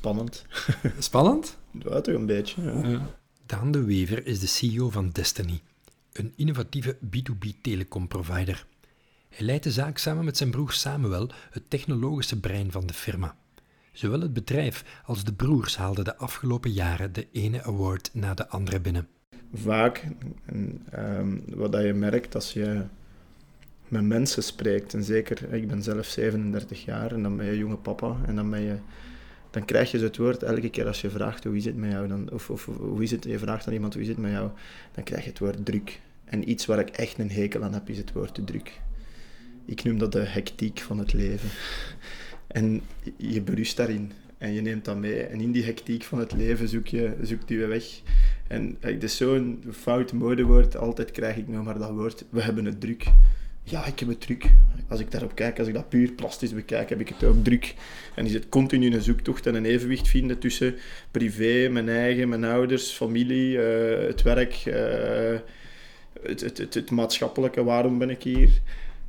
spannend. Spannend? Ja, toch een beetje. Ja. Daan de Wever is de CEO van Destiny, een innovatieve B2B telecomprovider. Hij leidt de zaak samen met zijn broer Samuel, het technologische brein van de firma. Zowel het bedrijf als de broers haalden de afgelopen jaren de ene award na de andere binnen. Vaak, en, ehm, wat je merkt als je met mensen spreekt, en zeker, ik ben zelf 37 jaar en dan ben je jonge papa en dan ben je dan krijg je het woord elke keer als je vraagt hoe is het met jou, dan, of, of hoe is het, je vraagt aan iemand hoe is het met jou, dan krijg je het woord druk. En iets waar ik echt een hekel aan heb, is het woord druk. Ik noem dat de hectiek van het leven. En je berust daarin en je neemt dat mee. En in die hectiek van het leven zoek je, zoekt je weg. En het is zo'n fout modewoord. Altijd krijg ik nog maar dat woord. We hebben het druk. Ja, ik heb het druk. Als ik daarop kijk, als ik dat puur plastisch bekijk, heb ik het ook druk. En is het continu een zoektocht en een evenwicht vinden tussen privé, mijn eigen, mijn ouders, familie, uh, het werk, uh, het, het, het, maatschappelijke. Waarom ben ik hier?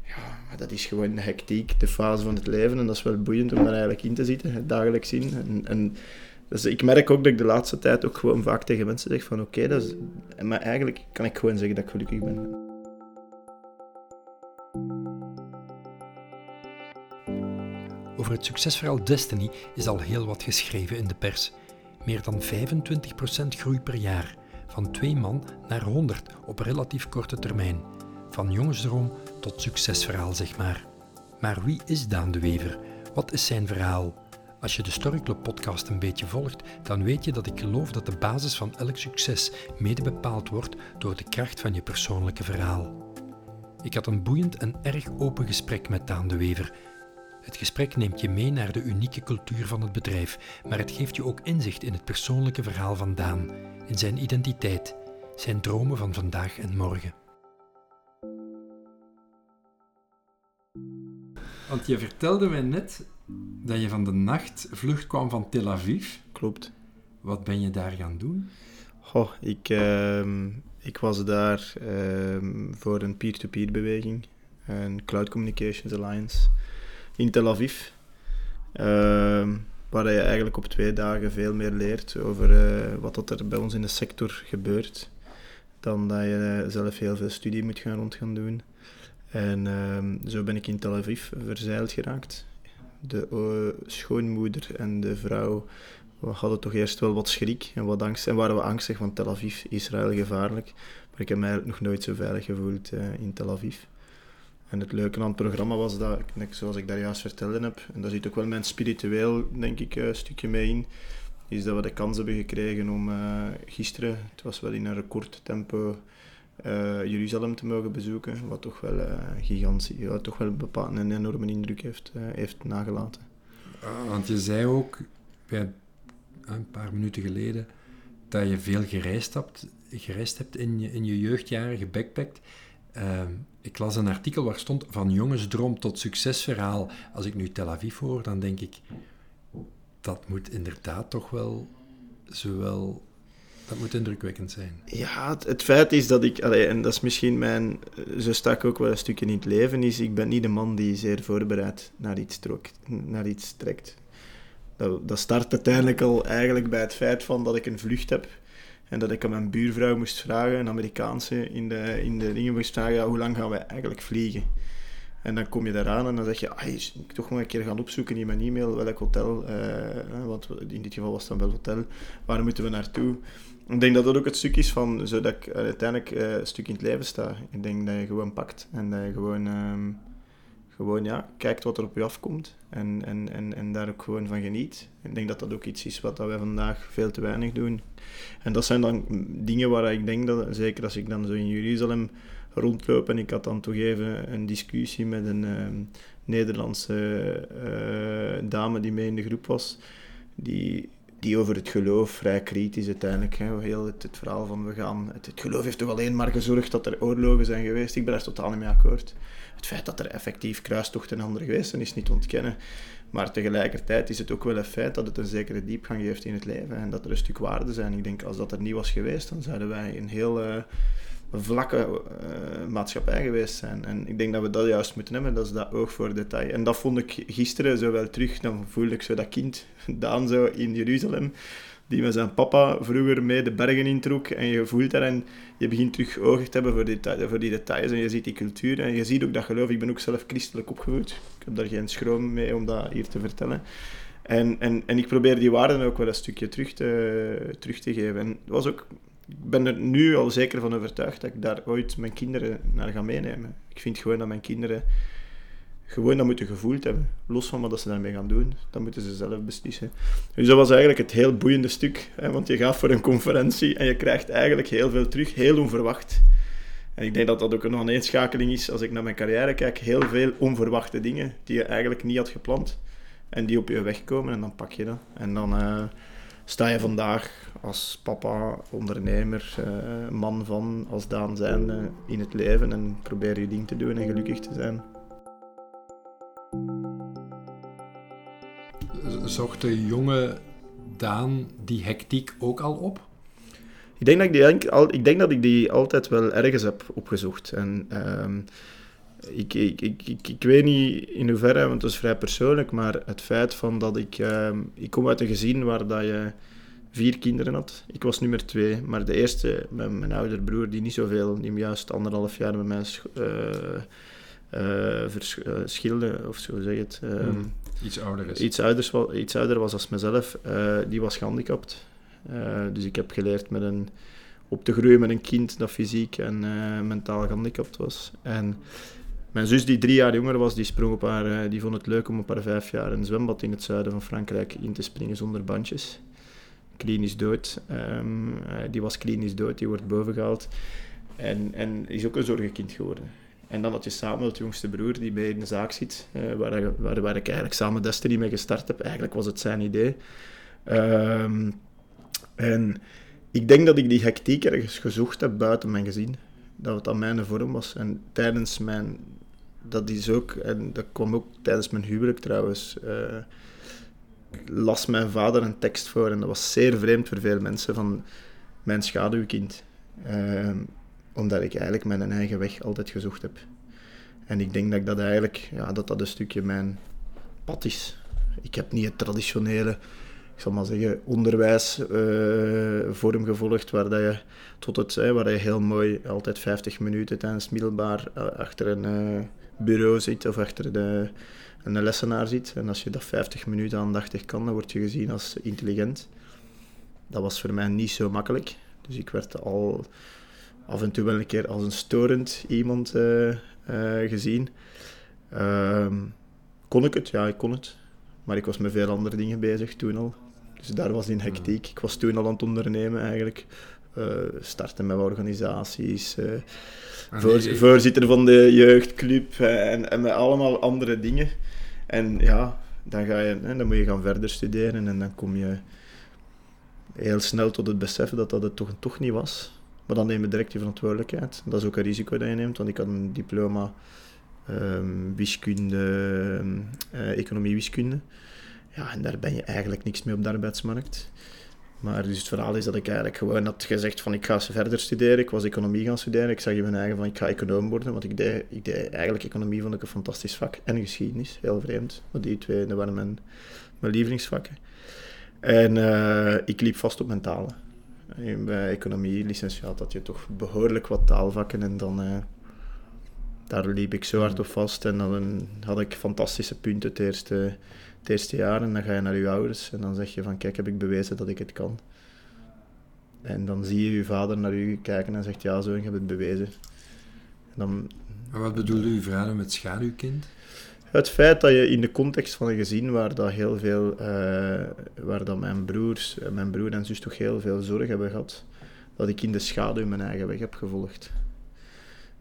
Ja, maar dat is gewoon de hectiek, de fase van het leven. En dat is wel boeiend om daar eigenlijk in te zitten, het dagelijks zien. En, en dus ik merk ook dat ik de laatste tijd ook gewoon vaak tegen mensen zeg van oké, dat. Maar eigenlijk kan ik gewoon zeggen dat ik gelukkig ben. Over het succesverhaal Destiny is al heel wat geschreven in de pers. Meer dan 25% groei per jaar. Van twee man naar 100 op relatief korte termijn. Van jongensdroom tot succesverhaal, zeg maar. Maar wie is Daan de Wever? Wat is zijn verhaal? Als je de Storyclub podcast een beetje volgt, dan weet je dat ik geloof dat de basis van elk succes mede bepaald wordt door de kracht van je persoonlijke verhaal. Ik had een boeiend en erg open gesprek met Daan de Wever, het gesprek neemt je mee naar de unieke cultuur van het bedrijf, maar het geeft je ook inzicht in het persoonlijke verhaal van Daan, in zijn identiteit, zijn dromen van vandaag en morgen. Want je vertelde mij net dat je van de nachtvlucht kwam van Tel Aviv. Klopt. Wat ben je daar gaan doen? Goh, ik, uh, ik was daar uh, voor een peer-to-peer beweging, een Cloud Communications Alliance in Tel Aviv. Uh, waar je eigenlijk op twee dagen veel meer leert over uh, wat er bij ons in de sector gebeurt. Dan dat je zelf heel veel studie moet gaan rond gaan doen. En uh, zo ben ik in Tel Aviv verzeild geraakt. De uh, schoonmoeder en de vrouw we hadden toch eerst wel wat schrik en wat angst. En waren we angstig, van Tel Aviv, Israël gevaarlijk. Maar ik heb mij nog nooit zo veilig gevoeld uh, in Tel Aviv. En het leuke aan het programma was dat, zoals ik daar juist vertelde heb, en daar zit ook wel mijn spiritueel, denk ik, een stukje mee in, is dat we de kans hebben gekregen om uh, gisteren, het was wel in een recordtempo, uh, Jeruzalem te mogen bezoeken, wat toch wel uh, gigantisch, ja, toch wel een enorme indruk heeft, heeft nagelaten. Ah, want je zei ook bij een paar minuten geleden dat je veel gereisd hebt, gereisd hebt in, je, in je jeugdjaren, gebackpackt. Uh, ik las een artikel waar stond van jongensdroom tot succesverhaal. Als ik nu Tel Aviv hoor, dan denk ik, dat moet inderdaad toch wel zowel... Dat moet indrukwekkend zijn. Ja, het, feit is dat ik, en dat is misschien mijn, zo sta ik ook wel een stukje in het leven, is ik ben niet de man die zeer voorbereid naar iets, trok, naar iets trekt. Dat, dat start uiteindelijk al eigenlijk bij het feit van dat ik een vlucht heb en dat ik aan mijn buurvrouw moest vragen, een Amerikaanse, in de, in de dingen moest vragen, ja, hoe lang gaan wij eigenlijk vliegen? En dan kom je daaraan en dan zeg je, ah, ik toch nog een keer gaan opzoeken in mijn e-mail welk hotel, uh, want in dit geval was het dan wel hotel, waar moeten we naartoe? Ik denk dat dat ook het stuk is van, zodat ik uiteindelijk uh, een stuk in het leven sta. Ik denk dat je gewoon pakt en dat je gewoon... Uh, gewoon ja, kijkt wat er op je afkomt en, en, en, en daar ook gewoon van geniet. Ik denk dat dat ook iets is wat wij vandaag veel te weinig doen. En dat zijn dan dingen waar ik denk dat, zeker als ik dan zo in Jeruzalem rondloop en ik had dan toch even een discussie met een uh, Nederlandse uh, dame die mee in de groep was, die, die over het geloof vrij kritisch uiteindelijk, hè, heel het, verhaal van we gaan, het, geloof heeft toch alleen maar gezorgd dat er oorlogen zijn geweest, ik ben er totaal niet mee akkoord het feit dat er effectief kruistochten en andere geweest zijn, is niet ontkennen. Maar tegelijkertijd is het ook wel een feit dat het een zekere diepgang geeft in het leven en dat er een stuk waarde zijn. Ik denk, als dat er niet was geweest, dan zouden wij een heel, uh, vlakke uh, maatschappij geweest zijn. En ik denk dat we dat juist moeten hebben, dat is dat oog voor detail. En dat vond ik gisteren zo wel terug, dan voelde ik zo dat kind, Daan zo in Jeruzalem, die met zijn papa vroeger mee de bergen introk. En je voelt daar en je begint terug oog te hebben voor die, voor die details en je ziet die cultuur. En je ziet ook dat geloof. Ik ben ook zelf christelijk opgevoed. Ik heb daar geen schroom mee om dat hier te vertellen. En, en, en ik probeer die waarden ook wel een stukje terug te, terug te geven. En het was ook ik ben er nu al zeker van overtuigd dat ik daar ooit mijn kinderen naar ga meenemen. Ik vind gewoon dat mijn kinderen gewoon dat moeten gevoeld hebben. Los van wat ze daarmee gaan doen, dat moeten ze zelf beslissen. Dus dat was eigenlijk het heel boeiende stuk. Hè, want je gaat voor een conferentie en je krijgt eigenlijk heel veel terug, heel onverwacht. En ik denk dat dat ook een aaneenschakeling is als ik naar mijn carrière kijk. Heel veel onverwachte dingen die je eigenlijk niet had gepland. En die op je weg komen en dan pak je dat. En dan... Uh, sta je vandaag als papa, ondernemer, uh, man van, als Daan zijn uh, in het leven en probeer je ding te doen en gelukkig te zijn. Zocht de jonge Daan die hectiek ook al op? Ik denk dat ik die, ik denk dat ik die altijd wel ergens heb opgezocht. En, uh, ik, ik, ik, ik, ik weet niet in hoeverre, want het is vrij persoonlijk, maar het feit van dat ik... Uh, ik kom uit een gezin waar dat je vier kinderen had. Ik was nummer twee, maar de eerste met mijn oudere broer, die niet zoveel, die juist anderhalf jaar met mij uh, verschilde, of zo zeg het. Hmm. iets ouder is. Iets, ouders, iets ouder was als mezelf. die was gehandicapt. dus ik heb geleerd met een, op te groeien met een kind dat fysiek en mentaal gehandicapt was. En mijn zus, die drie jaar jonger was, die sprong op haar, die vond het leuk om op haar vijf jaar een zwembad in het zuiden van Frankrijk in te springen zonder bandjes. Klinisch dood. Um, die was klinisch dood, die wordt bovengehaald. En, en is ook een zorgenkind geworden. En dan had je Samuel, het jongste broer, die bij in de zaak zit, uh, waar, waar, waar, ik eigenlijk samen Destiny mee gestart heb. Eigenlijk was het zijn idee. Um, en ik denk dat ik die hectiek ergens gezocht heb buiten mijn gezin. Dat het aan mijn vorm was. En tijdens mijn dat is ook, en dat kwam ook tijdens mijn huwelijk trouwens, uh, las mijn vader een tekst voor en dat was zeer vreemd voor veel mensen van mijn schaduwkind. Uh, omdat ik eigenlijk mijn eigen weg altijd gezocht heb. En ik denk dat ik dat eigenlijk, ja, dat dat een stukje mijn pad is. Ik heb niet het traditionele, ik zal maar zeggen, onderwijsvorm uh, gevolgd, waar dat je tot het, waar je heel mooi altijd 50 minuten tijdens middelbaar achter een bureau zit of achter de, een lessenaar zit. En als je dat 50 minuten aandachtig kan, dan word je gezien als intelligent. Dat was voor mij niet zo makkelijk. Dus ik werd al af en toe wel een keer als een storend iemand gezien. Uh, kon ik het? Ja, ik kon het. Maar ik was met veel andere dingen bezig toen al. Dus daar was in hectiek. Ik was toen al aan het ondernemen eigenlijk. Uh, starten met organisaties voorzitter van de jeugdclub eh, en, en met allemaal andere dingen. En ja, dan, ga je, hè, dan moet je gaan verder studeren en dan kom je heel snel tot het besef dat dat het toch, toch niet was. Maar dan neem je direct je verantwoordelijkheid. Dat is ook een risico dat je neemt, want ik had een diploma um, wiskunde, uh, economie-wiskunde. Ja, en daar ben je eigenlijk niks mee op de arbeidsmarkt. Maar dus het verhaal is dat ik eigenlijk gewoon had gezegd van ik ga verder studeren. Ik was economie gaan studeren. Ik zag in mijn eigen van ik ga econoom worden. Want ik deed, ik deed eigenlijk economie vond ik een fantastisch vak. En geschiedenis, heel vreemd. Want die twee dat waren mijn, mijn lievelingsvakken. En uh, ik liep vast op mijn talen. Bij economie, licentiaat, had je toch behoorlijk wat taalvakken. En dan, uh, daar liep ik zo hard op vast. En dan had ik fantastische punten het eerste het eerste jaar en dan ga je naar je ouders en dan zeg je van kijk, heb ik bewezen dat ik het kan. En dan zie je je vader naar u kijken en zegt ja, zo, ik heb het bewezen. En dan, maar wat bedoelde uw vader met schaduwkind? Het feit dat je in de context van een gezin waar dat heel veel, uh, waar dat mijn broers, mijn broer en zus toch heel veel zorg hebben gehad, dat ik in de schaduw mijn eigen weg heb gevolgd.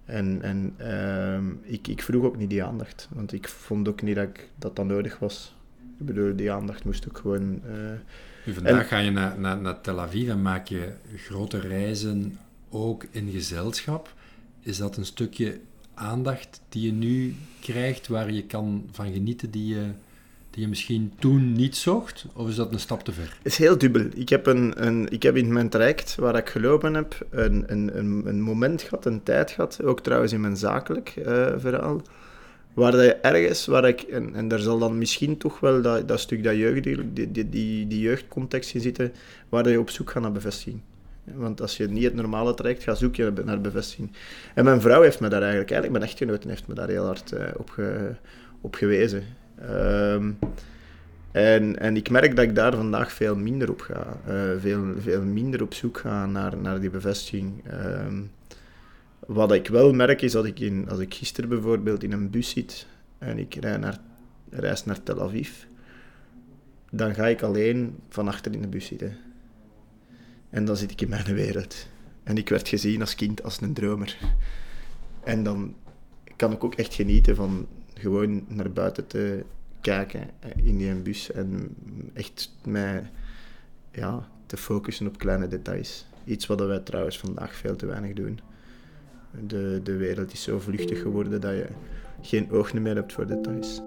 En, en uh, ik, ik vroeg ook niet die aandacht, want ik vond ook niet dat ik, dat, dat nodig was. Ik bedoel, die aandacht moest ook gewoon... Uh, vandaag ga je naar, naar, naar Tel Aviv en maak je grote reizen ook in gezelschap. Is dat een stukje aandacht die je nu krijgt, waar je kan van genieten, die je die je misschien toen niet zocht? Of is dat een stap te ver? Het is heel dubbel. Ik heb, een, een, ik heb in mijn traject waar ik gelopen heb, een, een, een, een moment gehad, een tijd gehad, ook trouwens in mijn zakelijk uh, verhaal, waar je ergens, waar ik, en, en daar zal dan misschien toch wel dat, dat stuk dat jeugd, die, die, die, die jeugdcontext in zitten, waar je op zoek gaat naar bevestiging. Want als je niet het normale traject gaat, zoek je naar bevestiging. En mijn vrouw heeft me daar eigenlijk, eigenlijk mijn echtgenote heeft me daar heel hard uh, op, op gewezen. Um, en, en ik merk dat ik daar vandaag veel minder op ga. Uh, veel, veel minder op zoek ga naar, naar die bevestiging. Um, wat ik wel merk is dat ik, in, als ik gisteren bijvoorbeeld in een bus zit en ik rij naar, reis naar Tel Aviv, dan ga ik alleen van achter in de bus zitten. En dan zit ik in mijn wereld. En ik werd gezien als kind als een dromer. En dan kan ik ook echt genieten van gewoon naar buiten te kijken in die bus en echt mij ja, te focussen op kleine details. Iets wat wij trouwens vandaag veel te weinig doen. De, de wereld is zo vluchtig geworden dat je geen oog meer hebt voor details.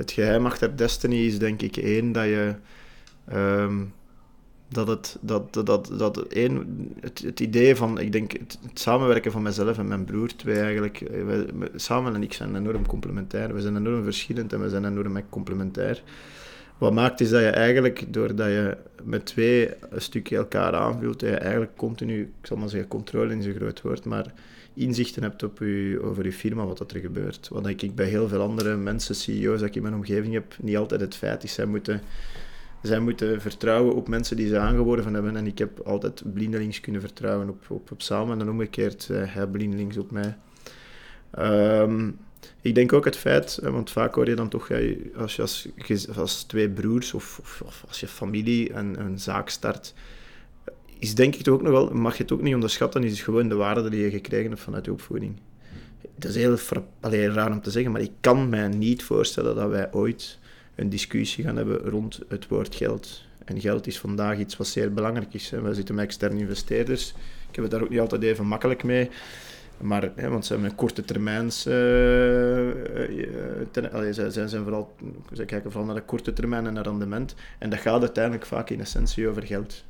Het geheim achter Destiny is denk ik één dat je um, dat het, dat, dat, dat, dat één, het, het idee van, ik denk, het, samenwerken van mezelf en mijn broer, twee eigenlijk, eh, wij, samen en ik zijn enorm complementair. We zijn enorm verschillend en we zijn enorm complementair. Wat maakt is dat je eigenlijk, doordat je met twee een stukje elkaar aanvult, dat je eigenlijk continu, ik zal maar zeggen, controle in zijn groot woord, maar inzichten hebt op je, over je firma, wat er gebeurt. Wat ik bij heel veel andere mensen, CEO's, dat ik in mijn omgeving heb, niet altijd het feit is, zij moeten zij moeten vertrouwen op mensen die ze aangeworven hebben. En ik heb altijd blindelings kunnen vertrouwen op, op, op Samen en omgekeerd uh, hij blindelings op mij. Um, ik denk ook het feit, want vaak hoor je dan toch, als je als, twee broers of, of, als je familie een, zaak start, is denk ik toch ook nog wel, mag je het ook niet onderschatten, is gewoon de waarde die je gekregen hebt vanuit je opvoeding. Dat is heel allee, raar om te zeggen, maar ik kan mij niet voorstellen dat wij ooit een discussie gaan hebben rond het woord geld. En geld is vandaag iets wat zeer belangrijk is. Hè. We zitten met externe investeerders. Ik heb het daar ook niet altijd even makkelijk mee. Maar, hè, want ze hebben een korte termijns... Uh, ze kijken vooral naar de korte termijn en naar rendement. En dat gaat uiteindelijk vaak in essentie over geld.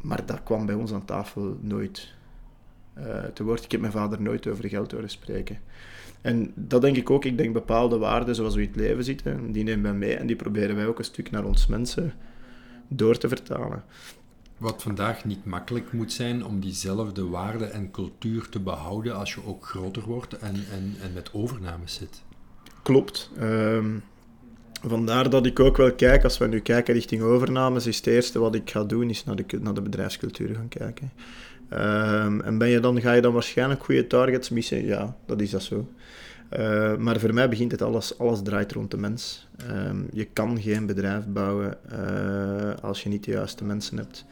Maar dat kwam bij ons aan tafel nooit uh, te woord. Ik heb mijn vader nooit over geld horen spreken. En dat denk ik ook. Ik denk bepaalde waarden zoals we het leven zitten, die nemen wij mee en die proberen wij ook een stuk naar ons mensen door te vertalen. Wat vandaag niet makkelijk moet zijn om diezelfde waarde en cultuur te behouden als je ook groter wordt en, en, en met overnames zit. Klopt. Um, vandaar dat ik ook wel kijk, als we nu kijken richting overnames, is het eerste wat ik ga doen, is naar de, naar de bedrijfscultuur gaan kijken. Um, en ben je dan, ga je dan waarschijnlijk goede targets missen? Ja, dat is dat zo. Uh, maar voor mij begint het alles, alles draait rond de mens. Um, je kan geen bedrijf bouwen uh, als je niet de juiste mensen hebt.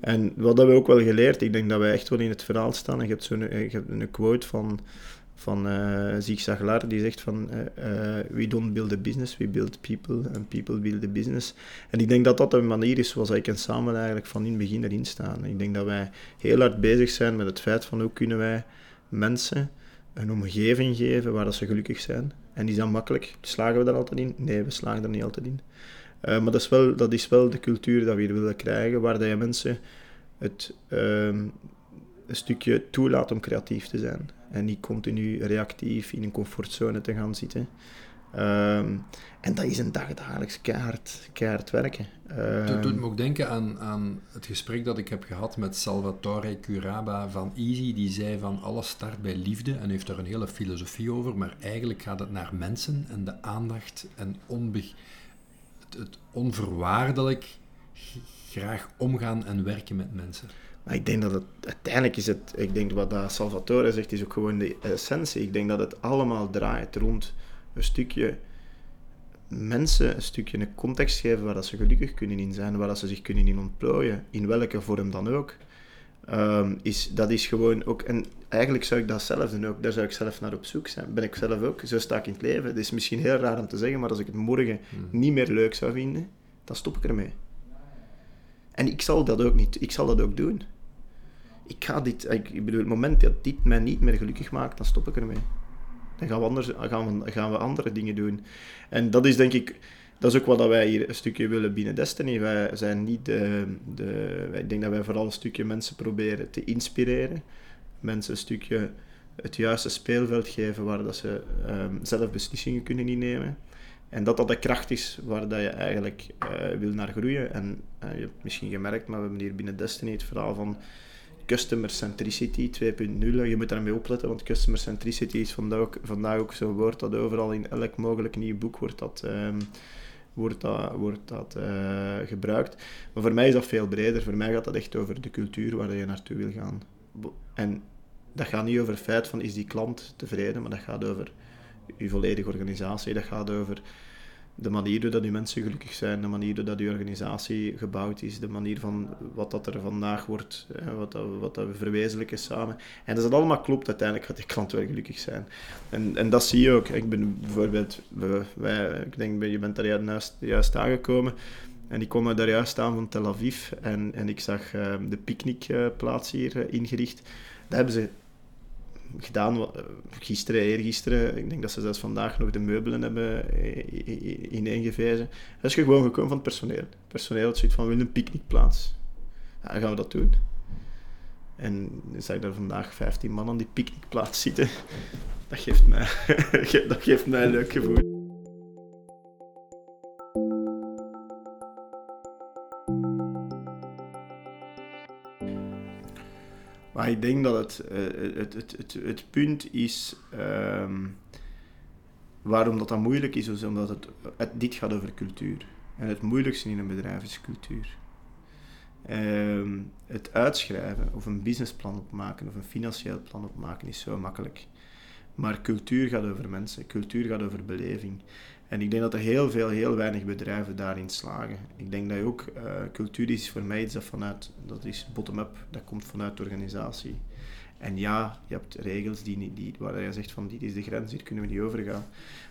En wat hebben we ook wel geleerd, ik denk dat wij echt wel in het verhaal staan. Je hebt, zo'n, hebt een quote van, van uh, Zig Zaglar, die zegt van we don't build a business, we build people and people build a business. En ik denk dat dat een manier is zoals ik en samen eigenlijk van in het begin erin staan. Ik denk dat wij heel hard bezig zijn met het feit van hoe kunnen wij mensen een omgeving geven waar dat ze gelukkig zijn. En is dat makkelijk? Slagen we daar altijd in? Nee, we slagen er niet altijd in. maar dat is, wel, dat is wel de cultuur dat we hier willen krijgen, waar dat je mensen het um, een stukje toelaat om creatief te zijn. En niet continu reactief in een comfortzone te gaan zitten. Um, en dat is een dagelijks keihard, keihard werken. Um, dat doet me ook denken aan, aan het gesprek dat ik heb gehad met Salvatore Curaba van Easy. Die zei van alles start bij liefde en heeft daar een hele filosofie over. Maar eigenlijk gaat het naar mensen en de aandacht en onbe het, het onvoorwaardelijk graag omgaan en werken met mensen. Maar ik denk dat het uiteindelijk is het, ik denk wat dat Salvatore zegt, is ook gewoon de essentie. Ik denk dat het allemaal draait rond een stukje mensen een stukje een context geven waar dat ze gelukkig kunnen in zijn, waar dat ze zich kunnen in ontplooien, in welke vorm dan ook. Um, is, dat is gewoon ook, en eigenlijk zou ik dat zelf doen ook, daar zou ik zelf naar op zoek zijn. Ben ik zelf ook, zo sta ik in het leven. Het is misschien heel raar om te zeggen, maar als ik het morgen hmm. niet meer leuk zou vinden, dan stop ik ermee. En ik zal dat ook niet, ik zal dat ook doen. ik ga dit, ik, ik bedoel, het moment dat dit mij niet meer gelukkig maakt, dan stop ik ermee. Dan gaan we, anders, gaan we, gaan we andere dingen doen. En dat is denk ik, dat is ook wat wij hier een stukje willen binnen Destiny. Wij zijn niet de, de ik denk dat wij vooral een stukje mensen proberen te inspireren. Mensen een stukje het juiste speelveld geven waar dat ze um, zelf beslissingen kunnen innemen. En dat dat de kracht is waar dat je eigenlijk uh, wil naar groeien. En uh, je hebt misschien gemerkt, maar we hebben hier binnen Destiny het verhaal van customer centricity 2.0. Je moet daarmee opletten, want customer centricity is vandaag ook, vandaag ook zo'n woord dat overal in elk mogelijk nieuw boek wordt dat, um, wordt dat, wordt dat uh, gebruikt. Maar voor mij is dat veel breder. Voor mij gaat dat echt over de cultuur waar je naartoe wil gaan. En dat gaat niet over het feit van is die klant tevreden, maar dat gaat over je volledige organisatie. Dat gaat over de manier dat die mensen gelukkig zijn, de manier dat die organisatie gebouwd is, de manier van wat dat er vandaag wordt, wat, dat, wat dat we verwezenlijken samen. En als dat allemaal klopt, uiteindelijk gaat die klant wel gelukkig zijn. En, en dat zie je ook. Ik ben bijvoorbeeld, wij, ik denk, je bent daar juist, juist aangekomen. En ik kwam daar juist aan van Tel Aviv en, en ik zag uh, de picknickplaats hier uh, ingericht. Daar hebben ze gedaan, uh, gisteren, eergisteren. Ik denk dat ze zelfs vandaag nog de meubelen hebben ineengevezen. Dat is gewoon gekomen van het personeel. Het personeel had zoiets van, willen een picknickplaats. Ja, dan gaan we dat doen. En dan zag ik daar vandaag 15 man aan die picknickplaats zitten. Dat geeft mij, dat geeft mij een leuk gevoel. Maar ik denk dat het, het, het, het, het punt is um, waarom dat, dat moeilijk is, omdat het, het, dit gaat over cultuur. En het moeilijkste in een bedrijf is cultuur. Um, het uitschrijven of een businessplan opmaken of een financieel plan opmaken is zo makkelijk. Maar cultuur gaat over mensen, cultuur gaat over beleving. En ik denk dat er heel veel, heel weinig bedrijven daarin slagen. Ik denk dat je ook, uh, cultuur is voor mij iets dat vanuit, dat is bottom-up, dat komt vanuit de organisatie. En ja, je hebt regels die, die, waar je zegt van dit is de grens, hier kunnen we niet overgaan.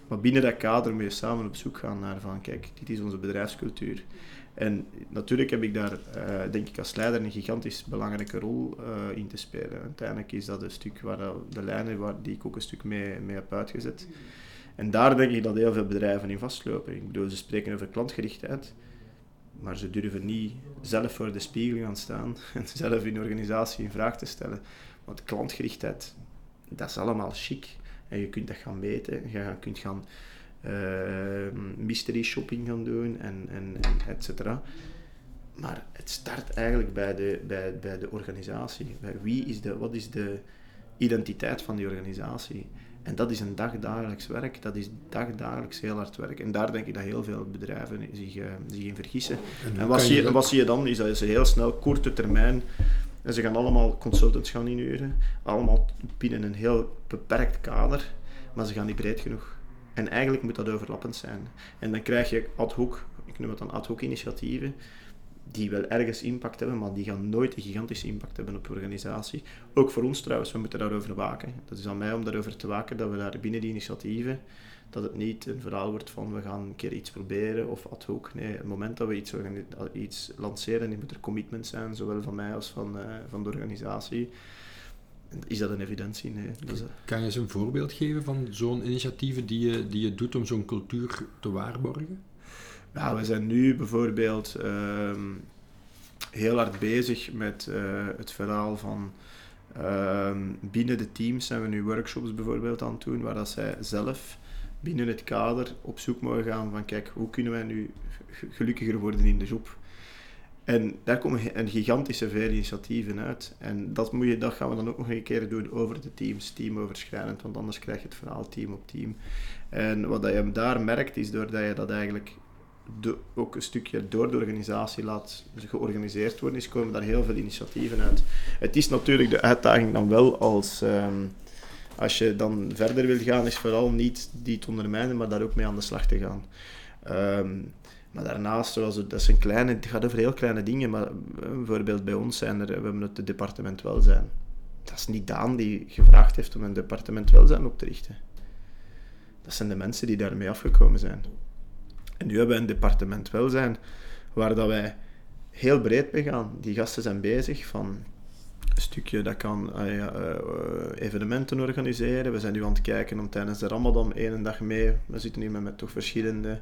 Maar binnen dat kader moet je samen op zoek gaan naar van kijk, dit is onze bedrijfscultuur. En natuurlijk heb ik daar, uh, denk ik, als leider een gigantisch belangrijke rol uh, in te spelen. Uiteindelijk is dat een stuk waar de lijnen waar, die ik ook een stuk mee, mee heb uitgezet. En daar denk ik dat heel veel bedrijven in vastlopen. Ik bedoel, ze spreken over klantgerichtheid, maar ze durven niet zelf voor de spiegel gaan staan en zelf hun organisatie in vraag te stellen. Want klantgerichtheid, dat is allemaal chic. En je kunt dat gaan meten, je kunt gaan uh, mystery shopping gaan doen en, en, en et cetera. Maar het start eigenlijk bij de, bij, bij de organisatie. Bij wie is de, wat is de identiteit van die organisatie? En dat is een dagdagelijks werk, dat is dagdagelijks heel hard werk. En daar denk ik dat heel veel bedrijven zich, uh, zich in vergissen. En, wat, zie je, wat zie je dan? Is dat ze heel snel, korte termijn, en ze gaan allemaal consultants gaan inhuren, allemaal binnen een heel beperkt kader, maar ze gaan niet breed genoeg. En eigenlijk moet dat overlappend zijn. En dan krijg je ad hoc, ik noem het dan ad hoc initiatieven, die wel ergens impact hebben, maar die gaan nooit een gigantische impact hebben op de organisatie. Ook voor ons trouwens, we moeten daarover waken. Dat is aan mij om daarover te waken, dat we daar binnen die initiatieven, dat het niet een verhaal wordt van we gaan een keer iets proberen of ad hoc. Nee, het moment dat we iets, iets lanceren, moet er commitment zijn, zowel van mij als van, uh, van de organisatie. Is dat een evidentie? Kan je eens een voorbeeld geven van zo'n initiatieven die je, die je doet om zo'n cultuur te waarborgen? Ja, we zijn nu bijvoorbeeld uh, heel hard bezig met uh, het verhaal van uh, binnen de teams zijn we nu workshops bijvoorbeeld aan het doen, waar dat zij zelf binnen het kader op zoek mogen gaan van kijk, hoe kunnen wij nu gelukkiger worden in de job? En daar komen een gigantische veel initiatieven uit. En dat, moet je, dat gaan we dan ook nog een keer doen over de teams, teamoverschrijdend, want anders krijg je het verhaal team op team. En wat je daar merkt, is doordat je dat eigenlijk de, ook een stukje door de organisatie laat georganiseerd worden, is komen daar heel veel initiatieven uit. Het is natuurlijk de uitdaging dan wel als, um, als je dan verder wil gaan, is vooral niet die te ondermijnen, maar daar ook mee aan de slag te gaan. Um, maar daarnaast, zoals dat zijn kleine, het gaat over heel kleine dingen, maar eh, bijvoorbeeld bij ons zijn er, we hebben het departement welzijn. Dat is niet Daan die gevraagd heeft om een departement welzijn op te richten. Dat zijn de mensen die daarmee afgekomen zijn. En nu hebben we een departement welzijn waar dat wij heel breed mee gaan. Die gasten zijn bezig van een stukje dat kan ja, uh, evenementen organiseren. We zijn nu aan het kijken om tijdens de Ramadan één dag mee. We zitten nu met, met toch verschillende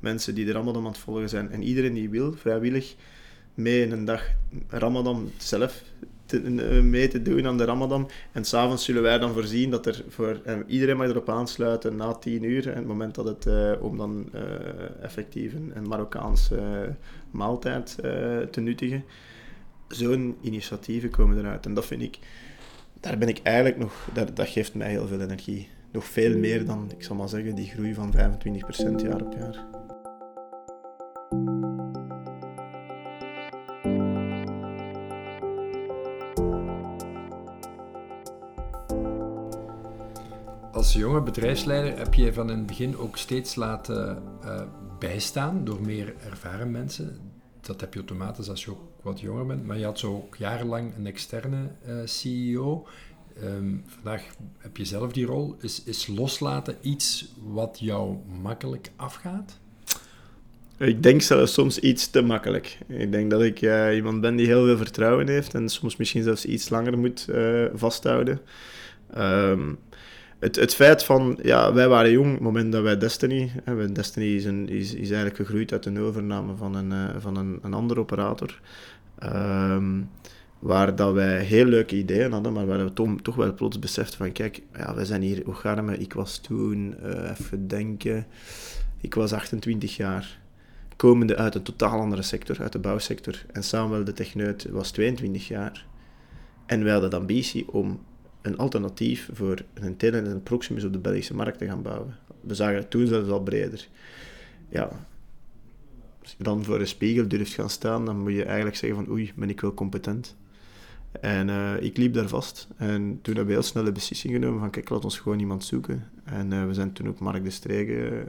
mensen die de Ramadan aan het volgen zijn. En iedereen die wil, vrijwillig, mee in een dag Ramadan zelf te, mee te doen aan de Ramadan. En s'avonds zullen wij dan voorzien dat er voor iedereen mag erop aansluiten na tien uur. En het moment dat het om dan effectief een, Marokkaanse maaltijd te nuttigen zo'n initiatieven komen eruit. En dat vind ik, daar ben ik eigenlijk nog, dat, dat geeft mij heel veel energie. Nog veel meer dan, ik zal maar zeggen, die groei van 25% jaar op jaar. Als jonge bedrijfsleider heb je van in het begin ook steeds laten uh, bijstaan door meer ervaren mensen dat heb je automatisch als je ook wat jonger bent. Maar je had zo ook jarenlang een externe eh, CEO. Ehm, vandaag heb je zelf die rol. Is, is loslaten iets wat jou makkelijk afgaat? Ik denk zelfs soms iets te makkelijk. Ik denk dat ik uh, iemand ben die heel veel vertrouwen heeft en soms misschien zelfs iets langer moet vasthouden. Um, het, het feit van, ja, wij waren jong op het moment dat wij Destiny, Destiny is, is, is eigenlijk gegroeid uit een overname van een, uh, van een, een andere operator. Um, waar dat wij heel leuke ideeën hadden, maar waar we toch, toch wel plots beseften van, kijk, ja, wij zijn hier Ogarme, ik was toen, uh, even denken, ik was 28 jaar, komende uit een totaal andere sector, uit de bouwsector. En Samuel de Techneut was 22 jaar. En wij hadden de ambitie om een alternatief voor een Tele en een Proximus op de Belgische markt te gaan bouwen. We zagen het toen zelfs al breder. Ja, als je dan voor een spiegel durft gaan staan, dan moet je eigenlijk zeggen van oei, ben ik wel competent. En uh, ik liep daar vast. En toen hebben we heel snel de beslissing genomen van kijk, laat ons gewoon iemand zoeken. En uh, we zijn toen ook Mark de Stregen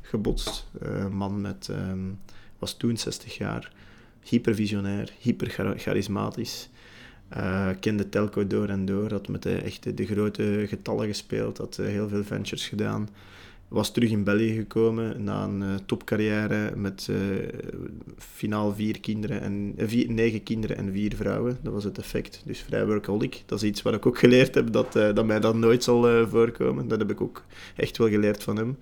gebotst. Uh, een man met, um, was toen 60 jaar, hypervisionair, hypercharismatisch. Uh, kende Telco door en door, had met de, echt de grote getallen gespeeld, had uh, heel veel ventures gedaan. Was terug in België gekomen na een uh, topcarrière met finaal vier kinderen en, vier, negen kinderen en vier vrouwen. Dat was het effect. Dus vrij workaholic. Dat is iets wat ik ook geleerd heb, dat, dat mij dat nooit zal voorkomen. Dat heb ik ook echt wel geleerd van hem.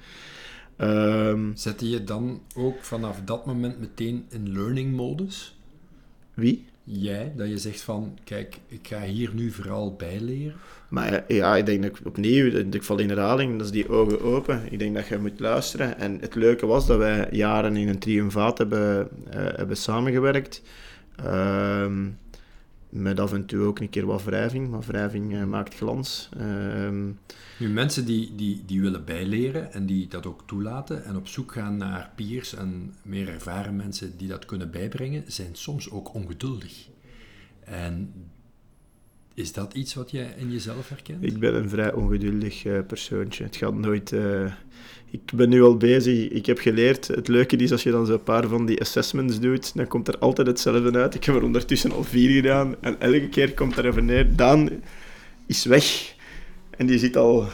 Um, Zette je dan ook vanaf dat moment meteen in learning modus? Wie? Jij, dat je zegt van, kijk, ik ga hier nu vooral bijleren? Maar ja, ik denk dat ik opnieuw, ik val in herhaling, dat is die ogen open. Ik denk dat je moet luisteren. En het leuke was dat wij jaren in een triumvaat hebben, uh, hebben samengewerkt. Uh, met af en toe ook een keer wat wrijving, maar wrijving uh, maakt glans. Ehm, nu, mensen die, die, die willen bijleren en die dat ook toelaten en op zoek gaan naar peers en meer ervaren mensen die dat kunnen bijbrengen, zijn soms ook ongeduldig. En is dat iets wat jij in jezelf herkent? Ik ben een vrij ongeduldig uh. Het gaat nooit... Uh, ik ben nu al bezig. Ik heb geleerd. Het leuke is als je dan zo'n paar van die assessments doet, dan komt er altijd hetzelfde uit. Ik heb er ondertussen al vier gedaan. En elke keer komt er even neer. Daan is weg. En die zit al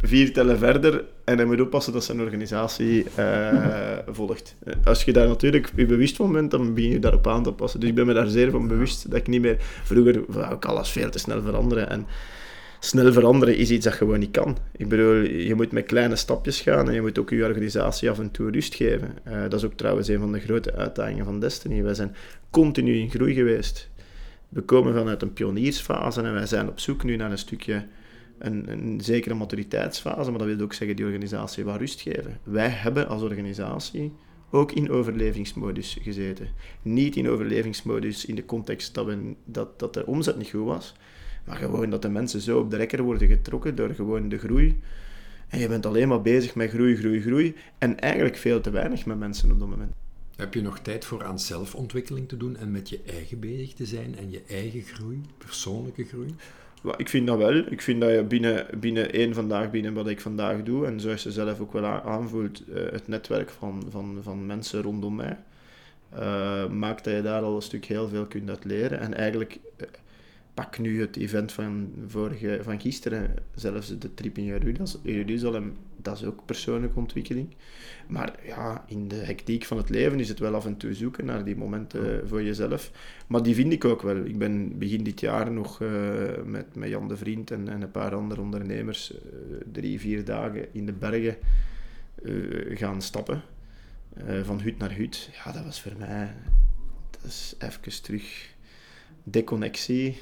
vier tellen verder. En hij moet oppassen dat zijn organisatie uh, volgt. Als je daar natuurlijk je bewust van bent, dan begin je daarop aan te passen. Dus ik ben me daar zeer van bewust dat ik niet meer... Vroeger wou ik alles veel te snel veranderen. En snel veranderen is iets dat gewoon niet kan. Ik bedoel, je moet met kleine stapjes gaan en je moet ook je organisatie af en toe rust geven. Uh, dat is ook trouwens een van de grote uitdagingen van Destiny. Wij zijn continu in groei geweest. We komen vanuit een pioniersfase en wij zijn op zoek nu naar een stukje, een, een zekere maturiteitsfase, maar dat wil ook zeggen die organisatie wat rust geven. Wij hebben als organisatie ook in overlevingsmodus gezeten. Niet in overlevingsmodus in de context dat, we, dat, dat de omzet niet goed was, maar gewoon dat de mensen zo op de rekker worden getrokken door gewoon de groei. En je bent alleen maar bezig met groei, groei, groei. En eigenlijk veel te weinig met mensen op dat moment. Heb je nog tijd voor aan zelfontwikkeling te doen en met je eigen bezig te zijn en je eigen groei, persoonlijke groei? Ik vind dat wel. Ik vind dat je binnen, binnen één vandaag, binnen wat ik vandaag doe, en zoals je zelf ook wel aanvoelt, eh, het netwerk van, van, van mensen rondom mij, uh, maakt dat je daar al een stuk heel veel kunt uit leren. En eigenlijk eh, pak nu het event van, vorige, van gisteren, zelfs de trip in Jeruzalem, dat is ook persoonlijke ontwikkeling. Maar ja, in de hectiek van het leven is het wel af en toe zoeken naar die momenten voor jezelf. Maar die vind ik ook wel. Ik ben begin dit jaar nog uh, met, met Jan de Vriend en, en een paar andere ondernemers uh, drie, vier dagen in de bergen uh, gaan stappen. van hut naar hut. Ja, dat was voor mij... Dat is even terug deconnectie.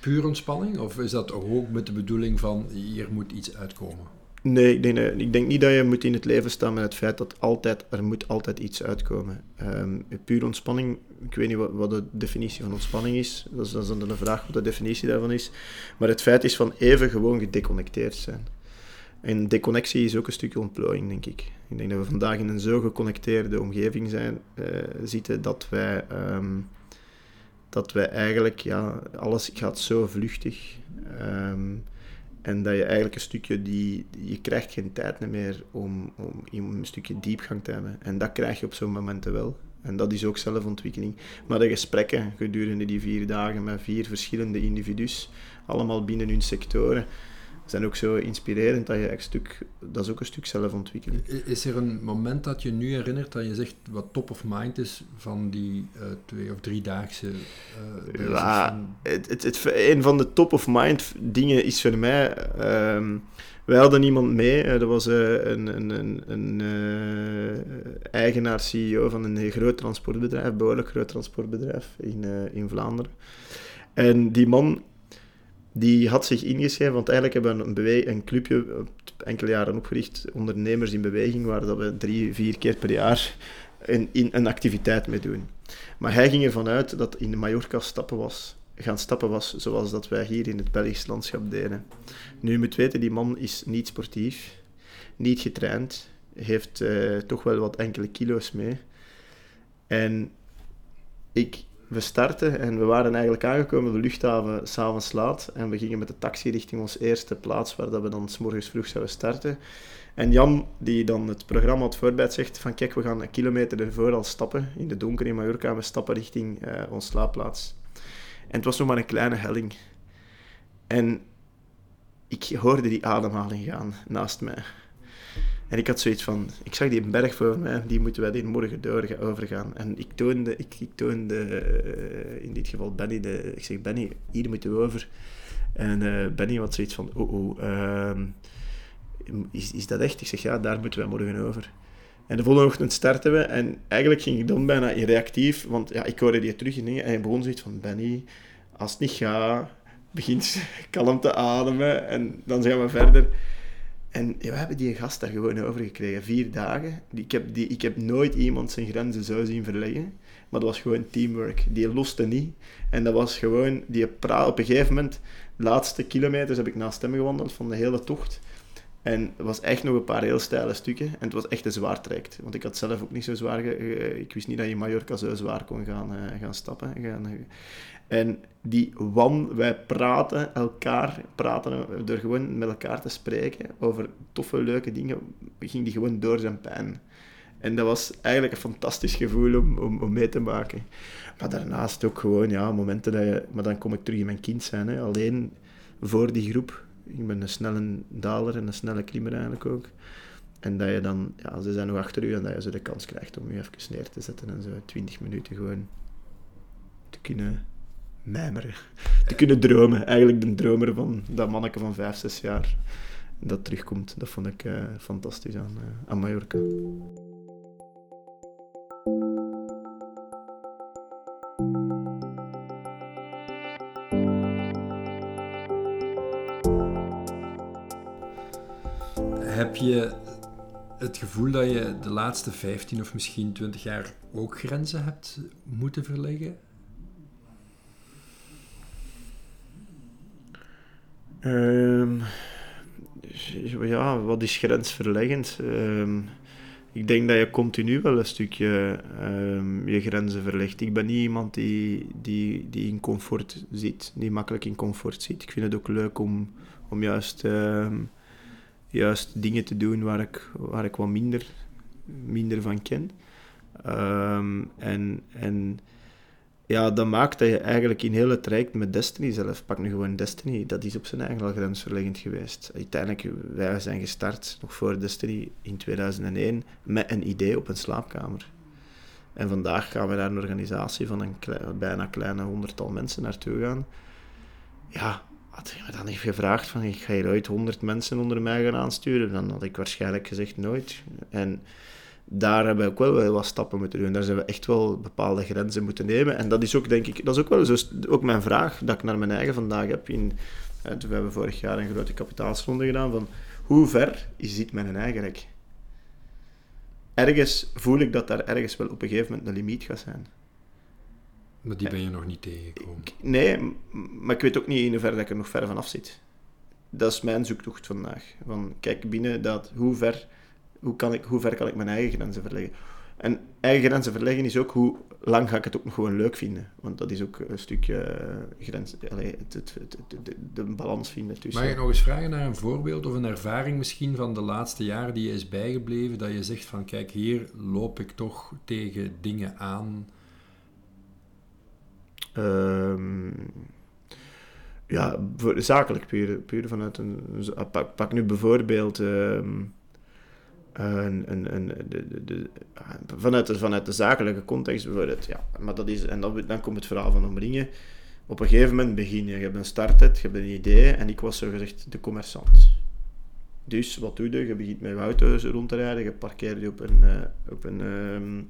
Puur ontspanning? Of is dat ook met de bedoeling van hier moet iets uitkomen? Nee, ik denk, ik denk niet dat je moet in het leven staan met het feit dat altijd, er moet altijd iets uitkomen. Um, puur ontspanning, ik weet niet wat, de definitie van ontspanning is. Dat is, dan een vraag wat de definitie daarvan is. Maar het feit is van even gewoon gedeconnecteerd zijn. En deconnectie is ook een stukje ontplooiing, denk ik. Ik denk dat we vandaag in een zo geconnecteerde omgeving zijn, uh, zitten dat wij... Um, dat wij eigenlijk, ja, alles gaat zo vluchtig. Um, en dat je eigenlijk een stukje die, je krijgt geen tijd meer om, om, om een stukje diepgang te hebben. En dat krijg je op zo'n momenten wel. En dat is ook zelfontwikkeling. Maar de gesprekken gedurende die vier dagen met vier verschillende individuen, allemaal binnen hun sectoren, zijn ook zo inspirerend dat je een stuk, dat is ook een stuk zelfontwikkeling. Is er een moment dat je nu herinnert dat je zegt wat top of mind is van die uh, twee of driedaagse uh, ja, het, het, het, een van de top of mind dingen is voor mij, um, wij hadden iemand mee, uh, dat was een, een, een, een eigenaar, CEO van een groot transportbedrijf, behoorlijk groot transportbedrijf in, in Vlaanderen. En die man die had zich ingeschreven, want eigenlijk hebben we een, clubje enkele jaren opgericht, ondernemers in beweging, waar dat we drie, vier keer per jaar een, in, een activiteit mee doen. Maar hij ging ervan uit dat in Mallorca stappen was, gaan stappen was, zoals dat wij hier in het Belgisch landschap deden. Nu, je moet weten, die man is niet sportief, niet getraind, heeft uh, toch wel wat enkele kilo's mee. En ik we starten en we waren eigenlijk aangekomen op de luchthaven s'avonds laat. En we gingen met de taxi richting onze eerste plaats, waar dat we dan s morgens vroeg zouden starten. En Jan, die dan het programma had voorbereid, zegt van kijk, we gaan een kilometer ervoor al stappen, in de donker in Mallorca, we stappen richting uh, onze slaapplaats. En het was nog maar een kleine helling. En ik hoorde die ademhaling gaan naast mij. En ik had zoiets van, ik zag die berg voor mij, die moeten wij die morgen door overgaan. En ik toonde, ik, ik toonde uh, in dit geval Benny, de, ik zeg Benny, hier moeten we over. En uh, Benny had zoiets van, oh oh, uh, is, is dat echt? Ik zeg, ja, daar moeten wij morgen over. En de volgende ochtend starten we en eigenlijk ging ik dan bijna reactief, want ja, ik hoorde die terug en hij begon zoiets van, Benny, als het niet gaat, begint kalm te ademen en dan gaan we verder. En we hebben die gast daar gewoon over gekregen. Vier dagen. Ik heb, die, ik heb nooit iemand zijn grenzen zo zien verleggen. Maar dat was gewoon teamwork. Die loste niet. En dat was gewoon... Die praat op een gegeven moment... De laatste kilometers heb ik naast hem gewandeld van de hele tocht. En het was echt nog een paar heel steile stukken. En het was echt een zwaar traject. Want ik had zelf ook niet zo zwaar... ik wist niet dat je Mallorca zo zwaar kon gaan, uh, gaan stappen. Gaan, en die wan, wij praten elkaar, praten door gewoon met elkaar te spreken over toffe, leuke dingen, ging die gewoon door zijn pijn. En dat was eigenlijk een fantastisch gevoel om, om, om mee te maken. Maar daarnaast ook gewoon, ja, momenten dat je... Maar dan kom ik terug in mijn kind zijn, hè, alleen voor die groep. Ik ben een snelle daler en een snelle klimmer eigenlijk ook. En dat je dan, ja, ze zijn nog achter u en dat je zo de kans krijgt om je even neer te zetten en zo 20 minuten gewoon te kunnen mijmeren. Te kunnen dromen. Eigenlijk de dromer van dat manneke van 5, 6 jaar dat terugkomt. Dat vond ik uh, fantastisch aan, uh, aan Mallorca. Heb je het gevoel dat je de laatste 15 of misschien 20 jaar ook grenzen hebt moeten verleggen? Um, ja, wat is grensverleggend? Um, ik denk dat je continu wel een stukje um, je grenzen verlegt. Ik ben niet iemand die, die, die in comfort zit, die makkelijk in comfort zit. Ik vind het ook leuk om, om juist, juist dingen te doen waar ik, waar ik wat minder, minder van ken. en, en ja, dat maakt dat je eigenlijk in heel het traject met Destiny zelf, pak nu gewoon Destiny, dat is op zijn eigen al grensverleggend geweest. Uiteindelijk, wij zijn gestart, nog voor Destiny, in 2001, met een idee op een slaapkamer. En vandaag gaan we daar een organisatie van een bijna kleine honderdtal mensen naartoe gaan. Ja, had je me dan niet gevraagd van, ik ga hier ooit honderd mensen onder mij gaan aansturen, dan had ik waarschijnlijk gezegd nooit. En daar hebben we ook wel, wat stappen moeten doen. Daar zijn we echt wel bepaalde grenzen moeten nemen. En dat is ook, denk ik, dat is ook wel zo, ook mijn vraag dat ik naar mijn eigen vandaag heb. In, we hebben vorig jaar een grote kapitaalsronde gedaan van hoe ver zit mijn eigen rek? Ergens voel ik dat daar ergens wel op een gegeven moment een limiet gaat zijn. Maar die ben je nog niet tegengekomen? Nee, maar ik weet ook niet in hoeverre ik er nog ver vanaf zit. Dat is mijn zoektocht vandaag. Van, kijk binnen dat, hoe ver hoe, kan ik, hoe ver kan ik mijn eigen grenzen verleggen? En eigen grenzen verleggen is ook hoe lang ga ik het ook nog gewoon leuk vinden. Want dat is ook een stukje uh, grens, allee, het, het, het, de, de, balans vinden tussen... Mag je nog eens vragen naar een voorbeeld of een ervaring misschien van de laatste jaren die je is bijgebleven, dat je zegt van kijk, hier loop ik toch tegen dingen aan? Um, ja, zakelijk puur, puur vanuit een... Pak, nu bijvoorbeeld... Um, een, een, een, de, vanuit, de, vanuit de zakelijke context bijvoorbeeld. Ja, maar dat is, en dan, dan komt het verhaal van omringen. Op een gegeven moment begin je, je hebt een startet, je hebt een idee en ik was zo gezegd de commerçant. Dus wat doe je? Je begint met je auto rond te rijden, je parkeert je op een, uh, op een, um,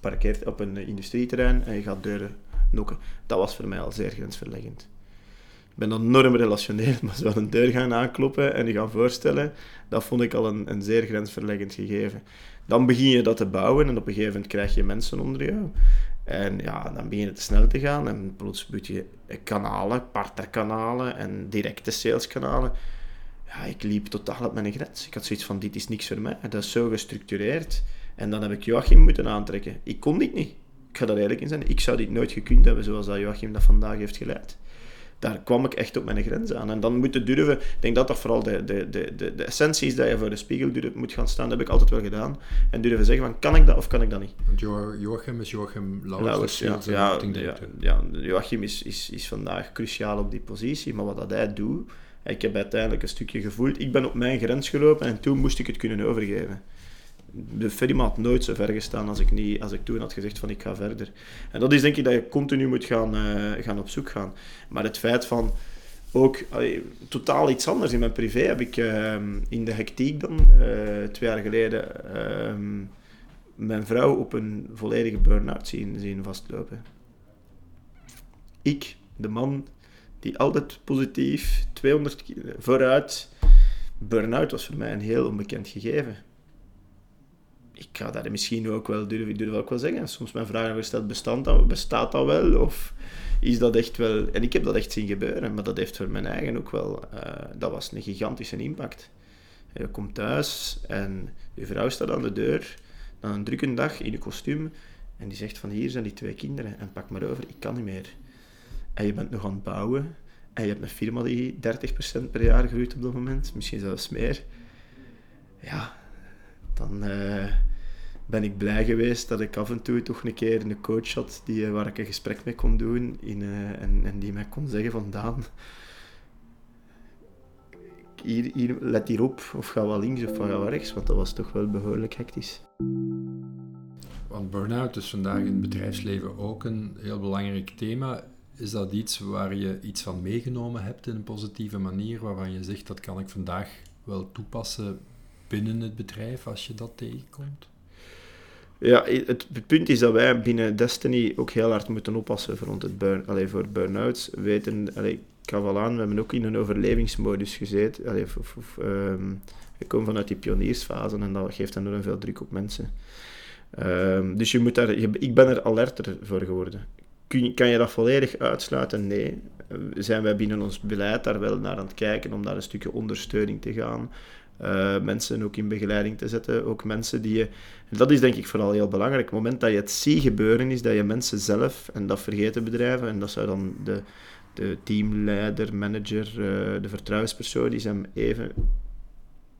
parkeert op een industrieterrein en je gaat deuren nokken. Dat was voor mij al zeer grensverleggend ben dan enorm relationeel, maar zo een deur gaan aankloppen en je gaan voorstellen, dat vond ik al een, een zeer grensverleggend gegeven. Dan begin je dat te bouwen en op een gegeven moment krijg je mensen onder jou. En ja, dan begin je te snel te gaan en plots moet je kanalen, partnerkanalen en directe saleskanalen. Ja, ik liep totaal op mijn grens. Ik had zoiets van, dit is niks voor mij. Dat is zo gestructureerd. En dan heb ik Joachim moeten aantrekken. Ik kon dit niet. Ik ga daar eerlijk in zijn. Ik zou dit nooit gekund hebben zoals dat Joachim dat vandaag heeft geleid daar kwam ik echt op mijn grens aan. En dan moeten durven, ik denk dat dat vooral de, de, de, de, de essentie is dat je voor de spiegel durft, moet gaan staan. Dat heb ik altijd wel gedaan. En durven zeggen van, kan ik dat of kan ik dat niet? Want Joachim is Joachim Lauwers. ja, ja, ja, ja, Joachim is, is, is vandaag cruciaal op die positie, maar wat dat hij doet, ik heb uiteindelijk een stukje gevoeld. Ik ben op mijn grens gelopen en toen moest ik het kunnen overgeven de firma had nooit zo ver gestaan als ik, niet, als ik toen had gezegd van ik ga verder. En dat is denk ik dat je continu moet gaan, uh, gaan op zoek gaan. Maar het feit van ook totaal iets anders. In mijn privé heb ik uh, in de hectiek dan, uh, twee jaar geleden, uh, mijn vrouw op een volledige burn-out zien, zien vastlopen. Ik, de man die altijd positief, 200 vooruit, burn-out was voor mij een heel onbekend gegeven ik ga daar misschien ook wel durven, durf ook wel zeggen. Soms mijn vraag gesteld, bestaat dat, bestaat dat wel? Of is dat echt wel... En ik heb dat echt zien gebeuren, maar dat heeft voor mijn eigen ook wel... Uh, dat was een gigantische impact. Je komt thuis en je vrouw staat aan de deur, na een drukke dag in een kostuum, en die zegt van hier zijn die twee kinderen, en pak maar over, ik kan niet meer. En je bent nog aan het bouwen, en je hebt een firma die 30% per jaar groeit op dat moment, misschien zelfs meer. Ja, dan... Uh, ben ik blij geweest dat ik af en toe toch een keer een coach had die, eh, waar ik een gesprek mee kon doen in, uh, en, en die mij kon zeggen van Daan, hier, hier, let hierop, of ga wel links of ga wel rechts, want dat was toch wel behoorlijk hectisch. Want burn-out is vandaag in het bedrijfsleven ook een heel belangrijk thema. Is dat iets waar je iets van meegenomen hebt in een positieve manier, waarvan je zegt dat kan ik vandaag wel toepassen binnen het bedrijf als je dat tegenkomt? Ja, het, punt is dat wij binnen Destiny ook heel hard moeten oppassen rond het burn, allee, voor burn-outs. We weten, allee, aan, we hebben ook in een overlevingsmodus gezeten. Allee, of, um, we komen vanuit die pioniersfase en dat geeft enorm veel druk op mensen. Um, dus je moet daar, je, ik ben er alerter voor geworden. Kun, kan je dat volledig uitsluiten? Nee. Zijn wij binnen ons beleid daar wel naar aan het kijken om daar een stukje ondersteuning te gaan? Uh, mensen ook in begeleiding te zetten. Ook mensen die je... Dat is denk ik vooral heel belangrijk. Het moment dat je het ziet gebeuren, is dat je mensen zelf, en dat vergeten bedrijven, en dat zou dan de, de teamleider, manager, uh, de vertrouwenspersoon, die zijn even